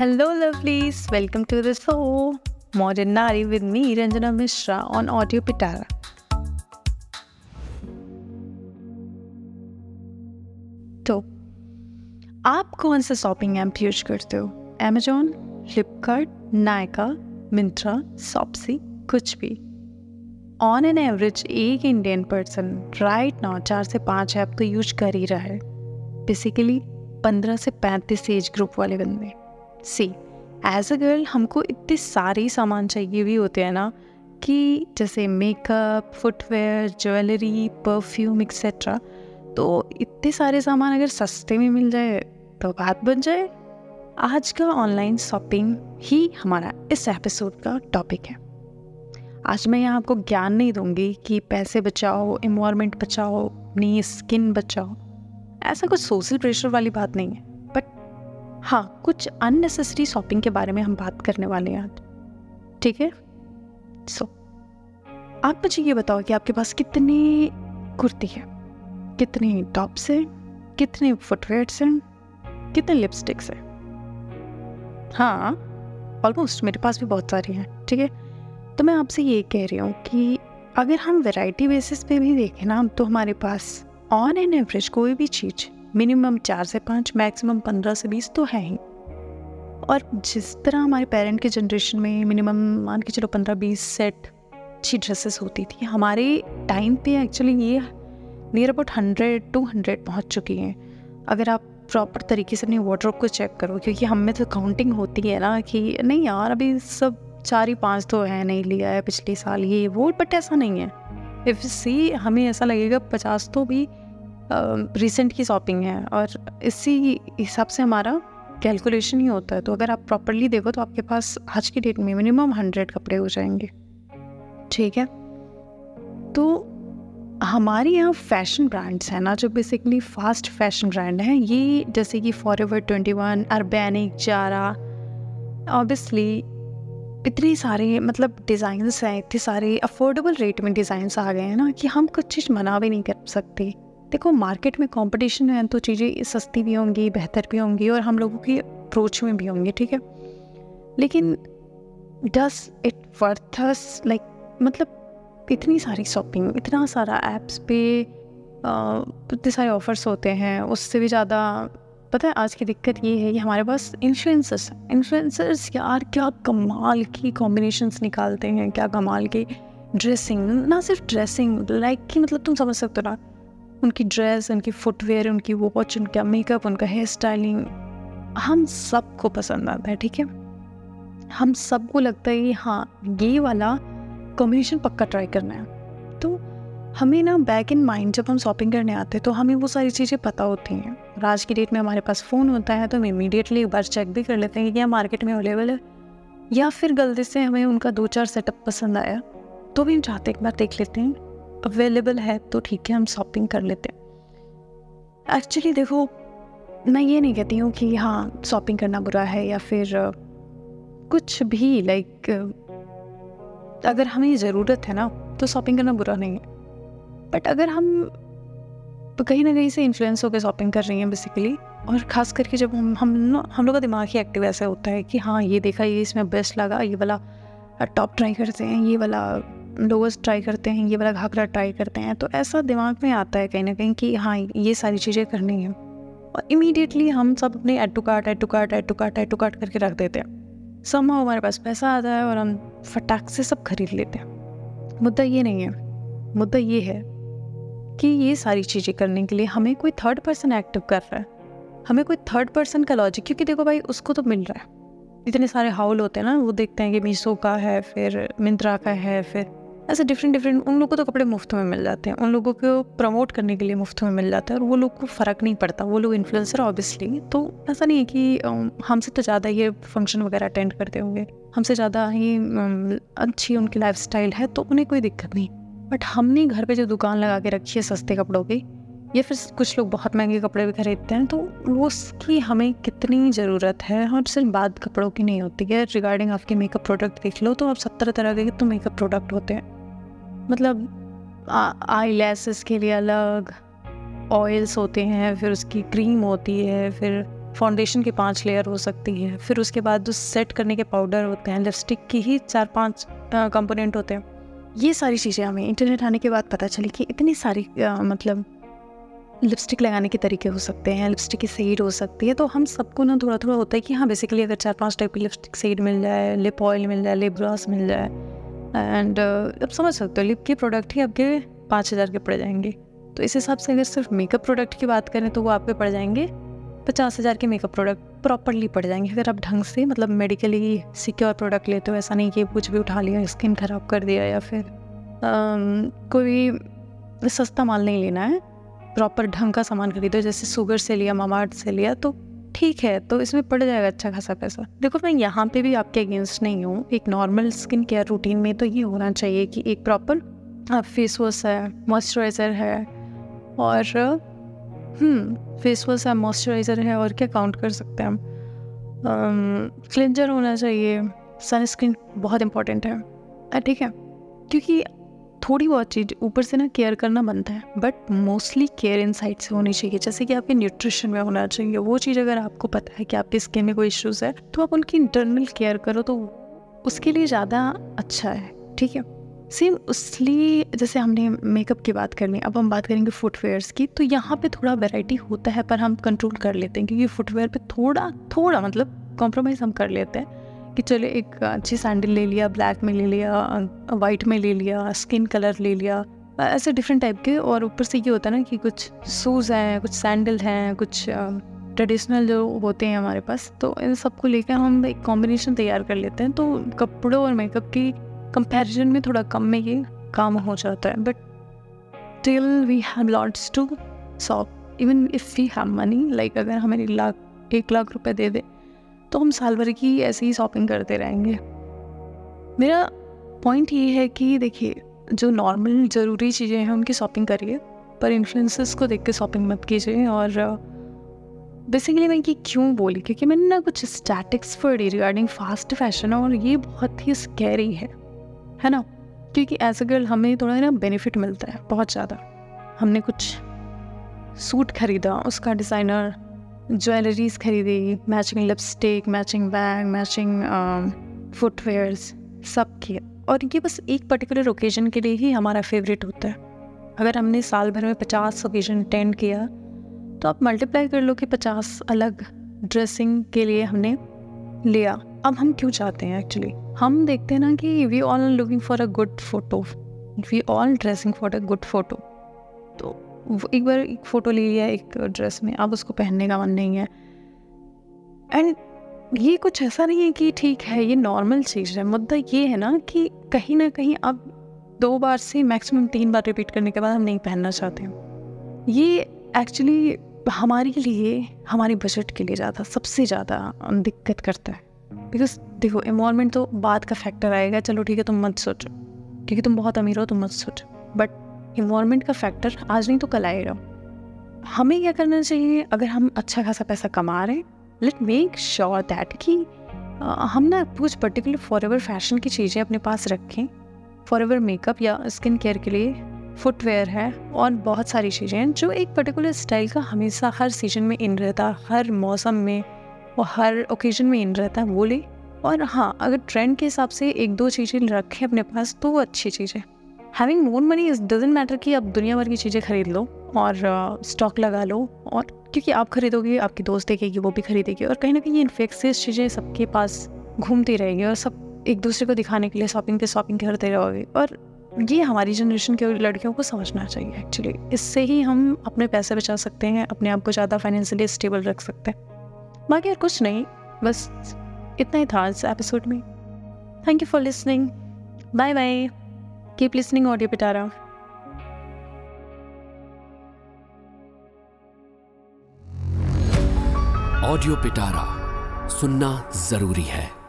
Hello, lovelies. Welcome to the show. Modern Nari with me, Ranjana Mishra, on Audio Pitara. तो आप कौन सा shopping app use करते हो अमेजोन फ्लिपकार्ट नायका मिंत्रा सॉप्सी कुछ भी ऑन एन एवरेज एक इंडियन पर्सन राइट नाउ चार से पाँच ऐप तो यूज़ कर ही रहा है बेसिकली पंद्रह से पैंतीस एज ग्रुप वाले बंदे सी एज अ गर्ल हमको इतने सारे सामान चाहिए भी होते हैं ना, कि जैसे makeup footwear jewellery perfume etcetera तो इतने सारे सामान अगर सस्ते में मिल जाए तो बात बन जाए। आज का ऑनलाइन शॉपिंग ही हमारा इस एपिसोड का टॉपिक है। आज मैं यहाँ आपको ज्ञान नहीं दूँगी कि पैसे बचाओ इन्वायरमेंट बचाओ, अपनी स्किन बचाओ। ऐसा कुछ सोशल प्रेशर वाली बात नहीं है। हाँ कुछ अननेसेसरी शॉपिंग के बारे में हम बात करने वाले हैं आज। ठीक है? सो आप मुझे ये बताओ कि आपके पास कितनी कुर्ती है? कितने टॉप्स हैं? कितने फुटवेयर्स हैं? कितने लिपस्टिक्स हैं? हाँ ऑलमोस्ट मेरे पास भी बहुत सारे हैं, ठीक है? तो मैं आपसे ये कह रही हूँ कि अगर हम वैरायटी बेसिस पे भी देखें ना तो हमारे पास ऑन एन एवरेज कोई भी चीज़ मिनिमम चार से पाँच, मैक्सिमम पंद्रह से बीस तो है ही। और जिस तरह हमारे पेरेंट के जनरेशन में मिनिमम मान के चलो पंद्रह बीस सेट अच्छी ड्रेसेस होती थी, हमारे टाइम पे एक्चुअली ये near about hundred to hundred पहुँच चुकी हैं। अगर आप प्रॉपर तरीके से अपनी वार्ड्रोब को चेक करो, क्योंकि हम में तो काउंटिंग होती है ना कि नहीं यार, अभी सब चार ही पाँच तो है, नहीं लिया है पिछले साल ये, वो बट ऐसा नहीं है। इफ़ सी हमें ऐसा लगेगा पचास तो भी रिसेंट की शॉपिंग है और इसी हिसाब से हमारा कैलकुलेशन ही होता है। तो अगर आप प्रॉपरली देखो तो आपके पास आज की डेट में मिनिमम हंड्रेड कपड़े हो जाएँगे। ठीक है? तो हमारे यहाँ फ़ैशन ब्रांड्स हैं ना, जो बेसिकली फास्ट फ़ैशन ब्रांड हैं, ये जैसे कि Forever twenty one Urbanic Zara obviously इतने सारे मतलब डिज़ाइंस हैं, इतने सारे अफोर्डेबल रेट में डिज़ाइंस आ गए हैं ना कि हम कुछ चीज़ मना भी नहीं कर सकते। देखो मार्केट में कंपटीशन है तो चीज़ें सस्ती भी होंगी, बेहतर भी होंगी और हम लोगों की अप्रोच में भी होंगी, ठीक है? लेकिन डस इट वर्थस लाइक मतलब इतनी सारी शॉपिंग इतना सारा ऐप्स पे इतने सारे ऑफर्स होते हैं, उससे भी ज़्यादा, पता है, आज की दिक्कत ये है कि हमारे पास इन्फ्लुएंसर्स इन्फ्लुएंसर्स यार, क्या कमाल की कॉम्बिनेशंस निकालते हैं, क्या कमाल की ड्रेसिंग ना सिर्फ़ ड्रेसिंग लाइक कि मतलब तुम समझ सकते हो ना उनकी ड्रेस उनकी फुटवेयर उनकी वॉच उनका मेकअप उनका हेयर स्टाइलिंग हम सबको पसंद आता है, ठीक है? हम सबको लगता है कि हाँ ये वाला कॉम्बिनेशन पक्का ट्राई करना है। तो हमें ना बैक इन माइंड जब हम शॉपिंग करने आते हैं तो हमें वो सारी चीज़ें पता होती हैं। और आज की डेट में हमारे पास फ़ोन होता है तो हम इमीडिएटली एक बार चेक भी कर लेते हैं कि क्या मार्केट में अवेलेबल है, या फिर गलती से हमें उनका दो चार सेटअप पसंद आया तो भी हम चाहते एक बार देख लेते हैं। अवेलेबल है तो ठीक है, हम शॉपिंग कर लेते हैं। एक्चुअली देखो, मैं ये नहीं कहती हूँ कि हाँ शॉपिंग करना बुरा है या फिर कुछ भी लाइक अगर हमें ज़रूरत है ना तो शॉपिंग करना बुरा नहीं है। बट अगर हम कहीं ना कहीं से इन्फ्लुएंस होकर शॉपिंग कर रही हैं बेसिकली और ख़ास करके जब हम हम हम लोग का दिमाग ही एक्टिव ऐसा होता है कि हाँ ये देखा, ये इसमें बेस्ट लगा, ये वाला टॉप ट्राई करते हैं, ये वाला लोअर्स ट्राई करते हैं, ये वाला घाघरा ट्राई करते हैं तो ऐसा दिमाग में आता है कहीं ना कहीं कि हाँ ये सारी चीज़ें करनी है। और इमीडिएटली हम सब अपने add to cart add to cart add to cart add to cart करके रख देते हैं। सब हमारे पास पैसा आता है और हम फटाक से सब खरीद लेते हैं। मुद्दा ये नहीं है। मुद्दा ये है कि ये सारी चीज़ें करने के लिए हमें कोई थर्ड पर्सन एक्टिव कर रहा है। हमें कोई थर्ड पर्सन का लॉजिक क्योंकि देखो भाई, उसको तो मिल रहा है। इतने सारे हाउल होते हैं ना, वो देखते हैं कि मीशो का है, फिर मिंत्रा का है, फिर ऐसे डिफरेंट डिफरेंट उन लोगों को तो कपड़े मुफ़्त में मिल जाते हैं। उन लोगों को प्रमोट करने के लिए मुफ़्त में मिल जाता है और वो लोग को फ़र्क नहीं पड़ता। वो लोग इन्फ्लुएंसर ऑब्वियसली तो ऐसा नहीं है कि हमसे तो ज़्यादा ये फ़ंक्शन वगैरह अटेंड करते होंगे। हमसे ज़्यादा ही अच्छी उनकी लाइफ है तो उन्हें कोई दिक्कत नहीं। बट हमने घर पर जो दुकान लगा के रखी है सस्ते कपड़ों की, या फिर कुछ लोग बहुत महँगे कपड़े भी खरीदते हैं तो उसकी हमें कितनी ज़रूरत है? और सिर्फ़ बात कपड़ों की नहीं होती है। रिगार्डिंग आपके मेकअप प्रोडक्ट देख लो तो आप सत्तर तरह के तो मेकअप प्रोडक्ट होते हैं। मतलब आई लेसेस के लिए अलग ऑयल्स होते हैं फिर उसकी क्रीम होती है फिर फाउंडेशन के पाँच लेयर हो सकती है फिर उसके बाद जो सेट करने के पाउडर होते हैं लिपस्टिक की ही चार पाँच कंपोनेंट होते हैं। ये सारी चीज़ें हमें इंटरनेट आने के बाद पता चली कि इतनी सारी आ, मतलब लिपस्टिक लगाने के तरीके हो सकते हैं लिपस्टिक की सेड हो सकती है तो हम सबको ना थोड़ा थोड़ा होता है कि हाँ बेसिकली अगर चार पाँच टाइप की लिपस्टिक सेड मिल जाए लिप ऑयल मिल जाए लिप ग्लॉस मिल जाए एंड अब समझ सकते हो लिप के प्रोडक्ट ही आपके पाँच हज़ार के पड़ जाएँगे। तो इस हिसाब से अगर सिर्फ़ मेकअप प्रोडक्ट की बात करें तो वो आपके पड़ जाएँगे। पचास हज़ार के मेकअप प्रोडक्ट प्रॉपरली पड़ जाएँगे। अगर आप ढंग से मतलब मेडिकली सिक्योर प्रोडक्ट लेते हो, ऐसा नहीं कि कुछ भी उठा लिया स्किन ख़राब कर दिया या फिर कोई सस्ता माल नहीं लेना है। प्रॉपर ढंग का सामान खरीदो, जैसे सुगर से लिया मामार्ट से लिया तो ठीक है तो इसमें पड़ जाएगा अच्छा खासा पैसा। देखो, मैं यहाँ पे भी आपके अगेंस्ट नहीं हूँ। एक नॉर्मल स्किन केयर रूटीन में तो ये होना चाहिए कि एक प्रॉपर फेस वॉश है मॉइस्चराइज़र है और फेस वॉश है मॉइस्चराइज़र है और क्या काउंट कर सकते हैं हम? क्लेंजर होना चाहिए सनस्क्रीन बहुत इंपॉर्टेंट है। ठीक है, क्योंकि थोड़ी बहुत चीज़ ऊपर से ना केयर करना बनता है but mostly care inside से होनी चाहिए। जैसे कि आपके न्यूट्रिशन में होना चाहिए, वो चीज़ अगर आपको पता है कि आपकी स्किन में कोई इश्यूज़ है तो आप उनकी इंटरनल केयर करो तो उसके लिए ज़्यादा अच्छा है, ठीक है? सेम उसलिए, जैसे हमने मेकअप की बात करनी, अब हम बात करेंगे फुटवेयर्स की तो यहाँ पे थोड़ा वैरायटी होता है, पर हम कंट्रोल कर लेते हैं, क्योंकि फुटवेयर पे थोड़ा थोड़ा मतलब कॉम्प्रोमाइज़ हम कर लेते हैं। कि चले एक अच्छी सैंडल ले लिया, ब्लैक में ले लिया वाइट में ले लिया, स्किन कलर ले लिया। ऐसे डिफरेंट टाइप के और ऊपर से ये होता है ना कि कुछ शूज़ हैं, कुछ सैंडल हैं, कुछ ट्रेडिशनल जो होते हैं हमारे पास तो इन सबको लेकर हम एक कॉम्बिनेशन तैयार कर लेते हैं। तो कपड़ों और मेकअप की कंपैरिजन में थोड़ा कम में ये काम हो जाता है। But till we have lots to shop even if we have money like अगर हमें लाख, एक लाख रुपए दे दे तो हम साल भर की ऐसे ही शॉपिंग करते रहेंगे। मेरा पॉइंट ये है कि देखिए, जो नॉर्मल ज़रूरी चीज़ें हैं, उनकी शॉपिंग करिए, पर इन्फ्लुएंसर्स को देख के शॉपिंग मत कीजिए और बेसिकली मैं ये क्यों बोली? क्योंकि मैंने ना कुछ स्टैटिक्स पढ़ी रिगार्डिंग फास्ट फ़ैशन और ये बहुत ही स्कैरी है है ना? क्योंकि एज अ गर्ल हमें थोड़ा ना बेनिफिट मिलता है, बहुत ज़्यादा। हमने कुछ सूट खरीदा, उसका डिज़ाइनर ज्वेलरीज खरीदी matching lipstick matching bag matching footwears सब किए। और ये बस एक पर्टिकुलर ओकेजन के लिए ही हमारा फेवरेट होता है। अगर हमने साल भर में पचास ओकेजन अटेंड किया तो आप मल्टीप्लाई कर लो कि पचास अलग ड्रेसिंग के लिए हमने लिया। अब हम क्यों चाहते हैं एक्चुअली हम देखते हैं ना कि we all looking for a good photo we all dressing for a good photo एक बार एक फ़ोटो ले लिया एक ड्रेस में, अब उसको पहनने का मन नहीं है। एंड ये कुछ ऐसा नहीं है कि ठीक है, ये नॉर्मल चीज़ है। मुद्दा ये है ना कि कहीं ना कहीं अब दो बार से मैक्सिमम तीन बार रिपीट करने के बाद हम नहीं पहनना चाहते ये एक्चुअली हमारे लिए, हमारे बजट के लिए ज़्यादा, सबसे ज़्यादा दिक्कत करता है। बिकॉज़ देखो इन्वॉलमेंट तो बात का फैक्टर आएगा। चलो ठीक है, तुम मत सोचो। क्योंकि तुम बहुत अमीर हो, तुम मत सोचो। बट इन्वायरमेंट का फैक्टर आज नहीं तो कल आएगा। हमें क्या करना चाहिए? अगर हम अच्छा खासा पैसा कमा रहे हैं लेट मेक श्योर दैट कि हम ना कुछ पर्टिकुलर फॉर एवर फ़ैशन की चीज़ें अपने पास रखें। फॉर एवर मेकअप या स्किन केयर के लिए फुटवेयर है और बहुत सारी चीज़ें हैं जो एक पर्टिकुलर स्टाइल का हमेशा हर सीज़न में इन रहता, हर मौसम में और हर ओकेजन में इन रहता है वो ले। और हाँ अगर ट्रेंड के हिसाब से एक दो चीज़ें रखें अपने पास तो वो अच्छी चीज़ है। Having more money is doesn't matter कि आप दुनिया भर की चीज़ें खरीद लो और स्टॉक uh, लगा लो और क्योंकि आप खरीदोगे आपकी दोस्त देखेगी वो भी खरीदेगी और कहीं ना कहीं ये इन्फेक्सियस चीज़ें सबके पास घूमती रहेगी और सब एक दूसरे को दिखाने के लिए शॉपिंग पे शॉपिंग करते रहोगे और ये हमारी जनरेशन के लड़कियों को समझना चाहिए एक्चुअली इससे ही हम अपने पैसे बचा सकते हैं अपने आप को ज़्यादा फाइनेंशियली स्टेबल रख सकते हैं। बाकी और कुछ नहीं बस इतना ही था इस एपिसोड में। Thank you for listening bye bye keep listening audio Pitara audio Pitara सुनना ज़रूरी है।